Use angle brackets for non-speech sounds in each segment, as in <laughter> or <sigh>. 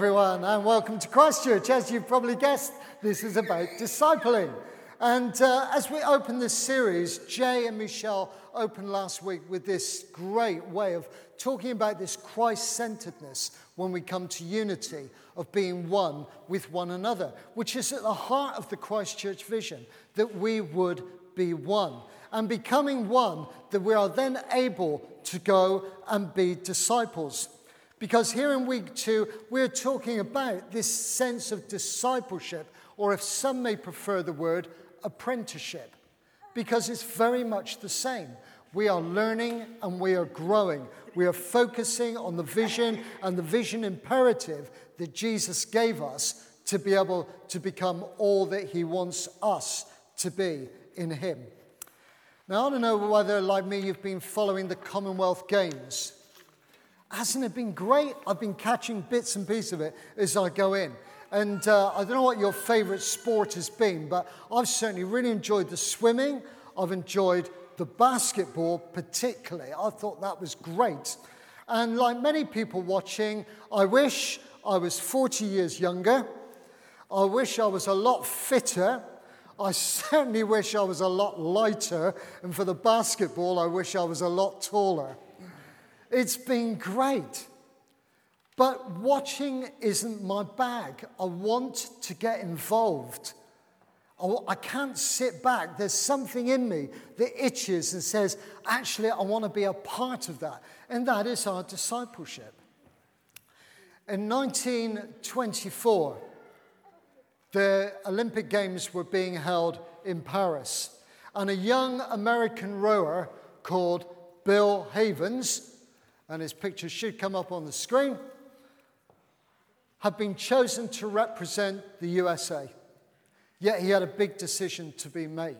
everyone, and welcome to Christchurch. As you've probably guessed, this is about discipling. And uh, as we open this series, Jay and Michelle opened last week with this great way of talking about this Christ centeredness when we come to unity, of being one with one another, which is at the heart of the Christchurch vision that we would be one. And becoming one, that we are then able to go and be disciples. Because here in week two, we're talking about this sense of discipleship, or if some may prefer the word, apprenticeship, because it's very much the same. We are learning and we are growing. We are focusing on the vision and the vision imperative that Jesus gave us to be able to become all that he wants us to be in him. Now, I don't know whether, like me, you've been following the Commonwealth Games. Hasn't it been great? I've been catching bits and pieces of it as I go in. And uh, I don't know what your favorite sport has been, but I've certainly really enjoyed the swimming. I've enjoyed the basketball, particularly. I thought that was great. And like many people watching, I wish I was 40 years younger. I wish I was a lot fitter. I <laughs> certainly wish I was a lot lighter. And for the basketball, I wish I was a lot taller. It's been great. But watching isn't my bag. I want to get involved. I can't sit back. There's something in me that itches and says, actually, I want to be a part of that. And that is our discipleship. In 1924, the Olympic Games were being held in Paris. And a young American rower called Bill Havens and his picture should come up on the screen, have been chosen to represent the USA. Yet he had a big decision to be made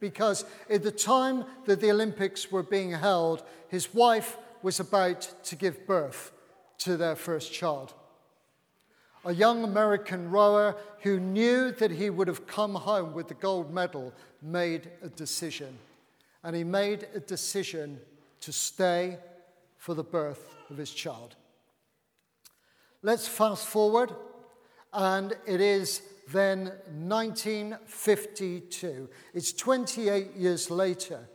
because at the time that the Olympics were being held, his wife was about to give birth to their first child. A young American rower who knew that he would have come home with the gold medal made a decision. And he made a decision to stay for the birth of his child. Let's fast forward, and it is then 1952. It's 28 years later.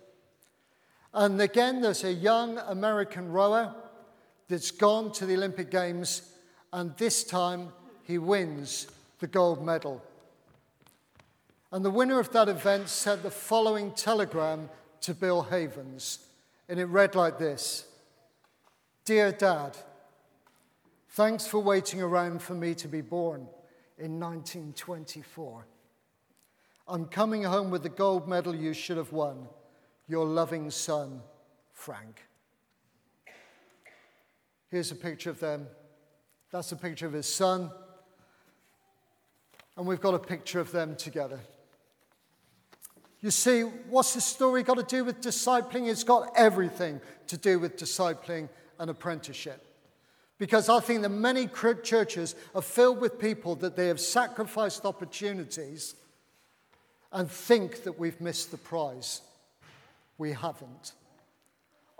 And again, there's a young American rower that's gone to the Olympic Games, and this time he wins the gold medal. And the winner of that event sent the following telegram to Bill Havens, and it read like this Dear Dad, thanks for waiting around for me to be born in 1924. I'm coming home with the gold medal you should have won. Your loving son, Frank. Here's a picture of them. That's a picture of his son. And we've got a picture of them together. You see, what's the story got to do with discipling? It's got everything to do with discipling an apprenticeship. Because I think that many churches are filled with people that they have sacrificed opportunities and think that we've missed the prize. We haven't.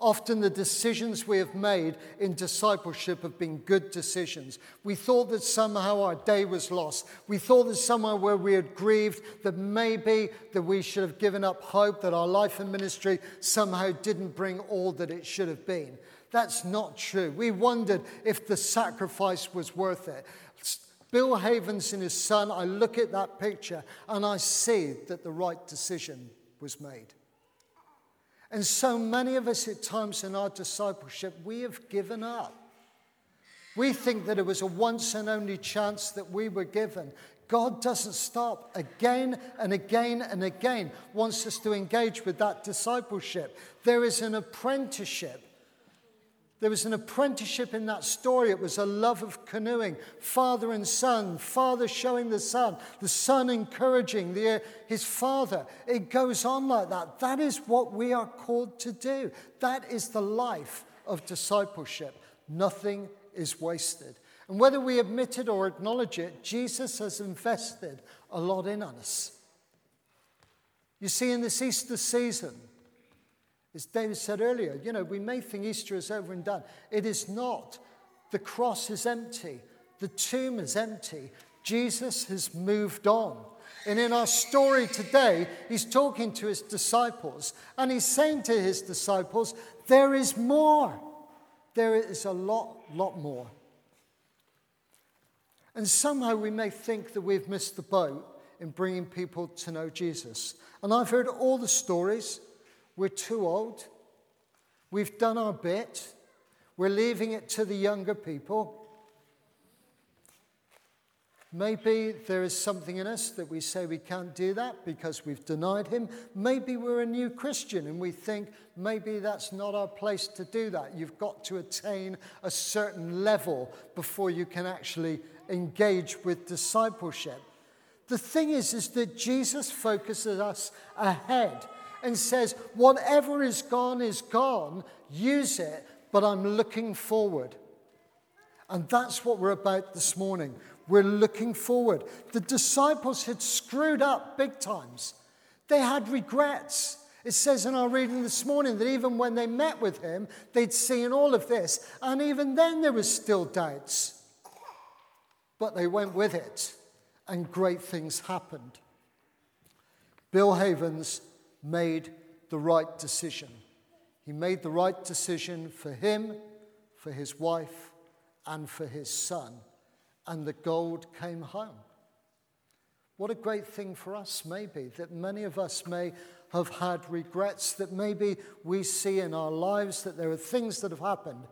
Often the decisions we have made in discipleship have been good decisions. We thought that somehow our day was lost. We thought that somewhere where we had grieved, that maybe that we should have given up hope, that our life and ministry somehow didn't bring all that it should have been. That's not true. We wondered if the sacrifice was worth it. Bill Havens and his son, I look at that picture and I see that the right decision was made. And so many of us at times in our discipleship, we have given up. We think that it was a once and only chance that we were given. God doesn't stop again and again and again, wants us to engage with that discipleship. There is an apprenticeship there was an apprenticeship in that story. It was a love of canoeing, father and son, father showing the son, the son encouraging the, his father. It goes on like that. That is what we are called to do. That is the life of discipleship. Nothing is wasted. And whether we admit it or acknowledge it, Jesus has invested a lot in us. You see, in this Easter season, as David said earlier, you know, we may think Easter is over and done. It is not. The cross is empty. The tomb is empty. Jesus has moved on. And in our story today, he's talking to his disciples and he's saying to his disciples, There is more. There is a lot, lot more. And somehow we may think that we've missed the boat in bringing people to know Jesus. And I've heard all the stories. We're too old. We've done our bit. We're leaving it to the younger people. Maybe there is something in us that we say we can't do that because we've denied him. Maybe we're a new Christian and we think maybe that's not our place to do that. You've got to attain a certain level before you can actually engage with discipleship. The thing is, is that Jesus focuses us ahead and says, whatever is gone is gone, use it, but I'm looking forward. And that's what we're about this morning. We're looking forward. The disciples had screwed up big times, they had regrets. It says in our reading this morning that even when they met with him, they'd seen all of this, and even then there was still doubts. But they went with it, and great things happened. Bill Havens made the right decision. He made the right decision for him, for his wife, and for his son and the gold came home. What a great thing for us, maybe, that many of us may have had regrets, that maybe we see in our lives that there are things that have happened.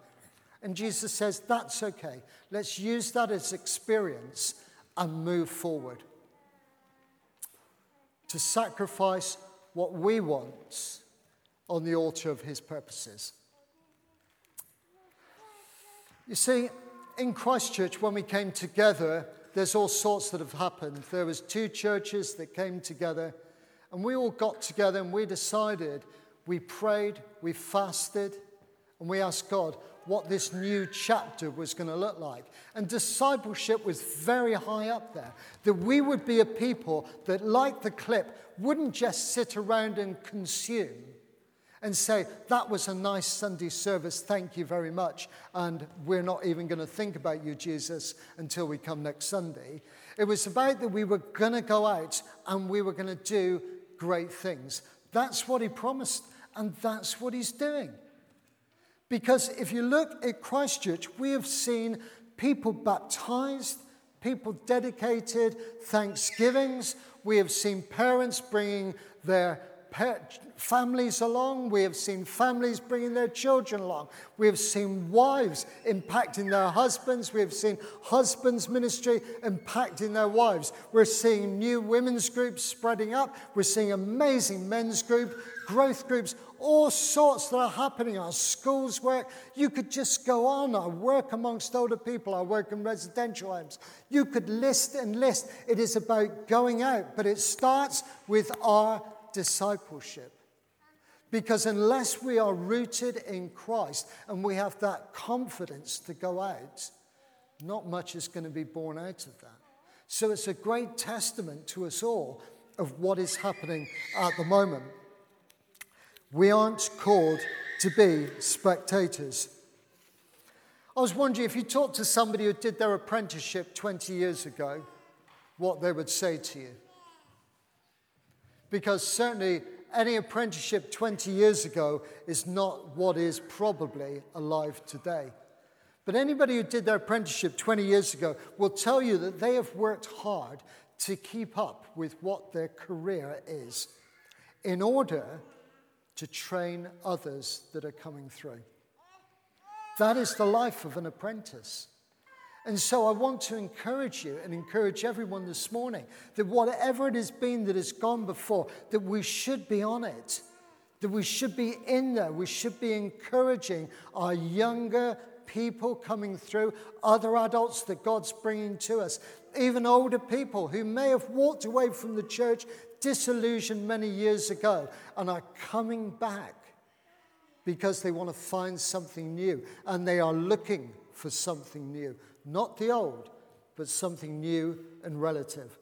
And Jesus says, that's okay. Let's use that as experience and move forward. To sacrifice what we want on the altar of his purposes. You see, in Christchurch, when we came together, there's all sorts that have happened. There was two churches that came together, and we all got together and we decided, we prayed, we fasted, and we asked God what this new chapter was going to look like. And discipleship was very high up there. That we would be a people that, like the clip, wouldn't just sit around and consume, and say, That was a nice Sunday service, thank you very much, and we're not even going to think about you, Jesus, until we come next Sunday. It was about that we were going to go out and we were going to do great things. That's what he promised, and that's what he's doing. Because if you look at Christchurch, we have seen people baptized, people dedicated, thanksgivings. We have seen parents bringing their families along. We have seen families bringing their children along. We have seen wives impacting their husbands. We have seen husbands' ministry impacting their wives. We're seeing new women's groups spreading up. We're seeing amazing men's group, growth groups, all sorts that are happening. Our schools work. You could just go on. I work amongst older people. I work in residential homes. You could list and list. It is about going out, but it starts with our discipleship. Because unless we are rooted in Christ and we have that confidence to go out, not much is going to be born out of that. So it's a great testament to us all of what is happening at the moment. We aren't called to be spectators. I was wondering if you talked to somebody who did their apprenticeship 20 years ago, what they would say to you. Because certainly any apprenticeship 20 years ago is not what is probably alive today. But anybody who did their apprenticeship 20 years ago will tell you that they have worked hard to keep up with what their career is in order to train others that are coming through. That is the life of an apprentice. And so I want to encourage you and encourage everyone this morning that whatever it has been that has gone before, that we should be on it, that we should be in there, we should be encouraging our younger people coming through, other adults that God's bringing to us, even older people who may have walked away from the church disillusioned many years ago and are coming back because they want to find something new and they are looking for something new. Not the old, but something new and relative.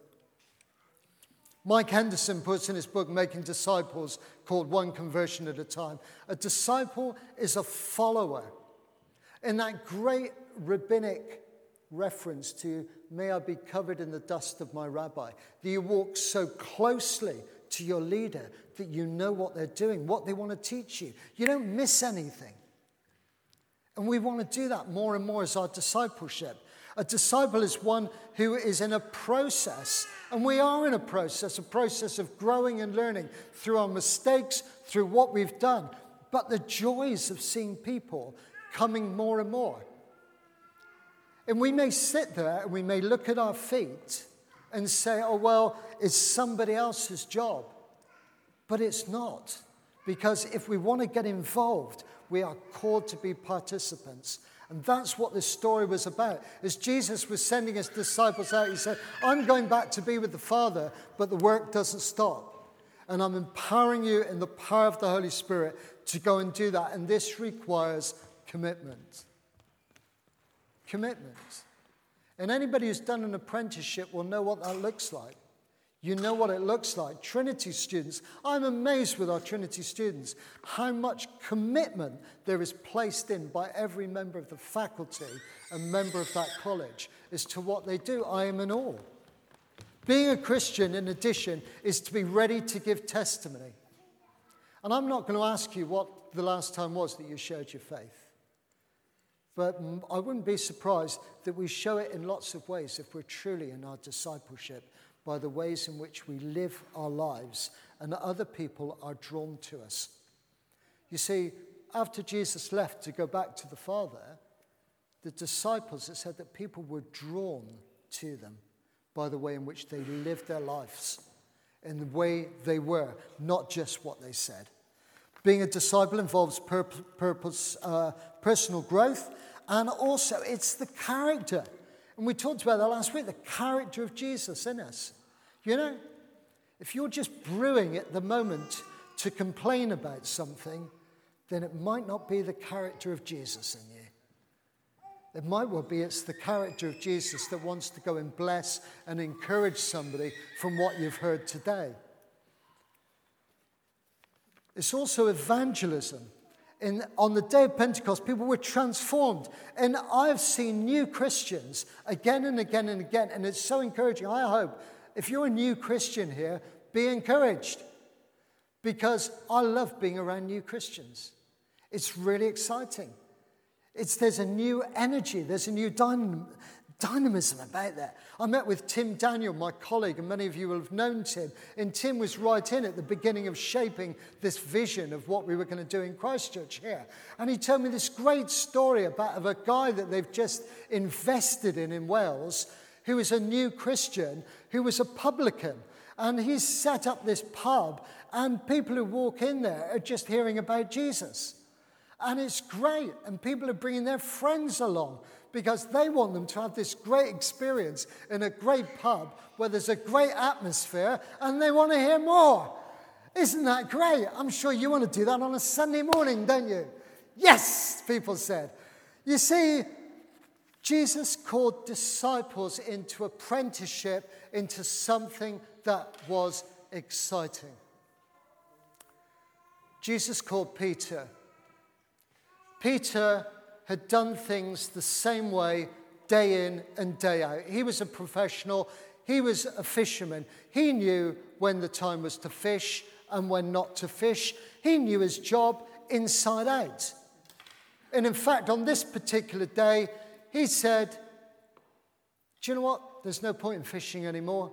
Mike Henderson puts in his book, Making Disciples, called One Conversion at a Time. A disciple is a follower. In that great rabbinic reference to, may I be covered in the dust of my rabbi. That you walk so closely to your leader that you know what they're doing, what they want to teach you. You don't miss anything. And we want to do that more and more as our discipleship. A disciple is one who is in a process, and we are in a process, a process of growing and learning through our mistakes, through what we've done, but the joys of seeing people coming more and more. And we may sit there and we may look at our feet and say, oh, well, it's somebody else's job. But it's not. Because if we want to get involved, we are called to be participants. And that's what this story was about. As Jesus was sending his disciples out, he said, I'm going back to be with the Father, but the work doesn't stop. And I'm empowering you in the power of the Holy Spirit to go and do that. And this requires commitment. Commitment. And anybody who's done an apprenticeship will know what that looks like. You know what it looks like. Trinity students, I'm amazed with our Trinity students how much commitment there is placed in by every member of the faculty and member of that college as to what they do. I am in awe. Being a Christian, in addition, is to be ready to give testimony. And I'm not going to ask you what the last time was that you shared your faith. But I wouldn't be surprised that we show it in lots of ways if we're truly in our discipleship by the ways in which we live our lives, and other people are drawn to us. You see, after Jesus left to go back to the Father, the disciples, it said that people were drawn to them by the way in which they lived their lives, in the way they were, not just what they said. Being a disciple involves purpose, uh, personal growth, and also it's the character. And we talked about that last week the character of Jesus in us. You know, if you're just brewing at the moment to complain about something, then it might not be the character of Jesus in you. It might well be it's the character of Jesus that wants to go and bless and encourage somebody from what you've heard today. It's also evangelism. In, on the day of Pentecost, people were transformed. And I've seen new Christians again and again and again. And it's so encouraging. I hope if you're a new Christian here, be encouraged because I love being around new Christians. It's really exciting. It's, there's a new energy, there's a new dynam- dynamism about that. I met with Tim Daniel, my colleague, and many of you will have known Tim. And Tim was right in at the beginning of shaping this vision of what we were going to do in Christchurch here. And he told me this great story about of a guy that they've just invested in in Wales who is a new Christian, who was a publican. And he's set up this pub, and people who walk in there are just hearing about Jesus. And it's great, and people are bringing their friends along because they want them to have this great experience in a great pub where there's a great atmosphere and they want to hear more. Isn't that great? I'm sure you want to do that on a Sunday morning, don't you? Yes, people said. You see, Jesus called disciples into apprenticeship, into something that was exciting. Jesus called Peter. Peter had done things the same way day in and day out. He was a professional, he was a fisherman. He knew when the time was to fish and when not to fish. He knew his job inside out. And in fact, on this particular day, he said, Do you know what? There's no point in fishing anymore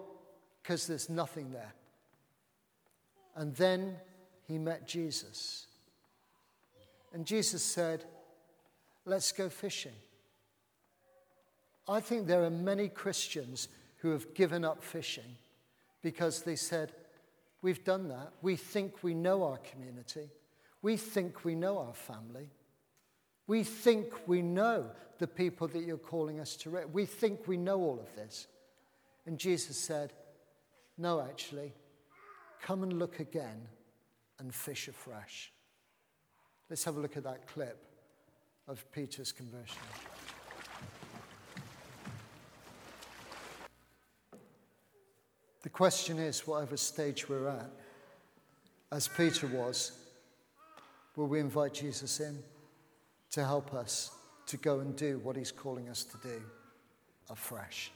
because there's nothing there. And then he met Jesus. And Jesus said, Let's go fishing. I think there are many Christians who have given up fishing because they said, We've done that. We think we know our community. We think we know our family. We think we know the people that you're calling us to. Re- we think we know all of this. And Jesus said, No, actually, come and look again and fish afresh. Let's have a look at that clip of Peter's conversion. The question is whatever stage we're at, as Peter was, will we invite Jesus in? to help us to go and do what He's calling us to do. afresh.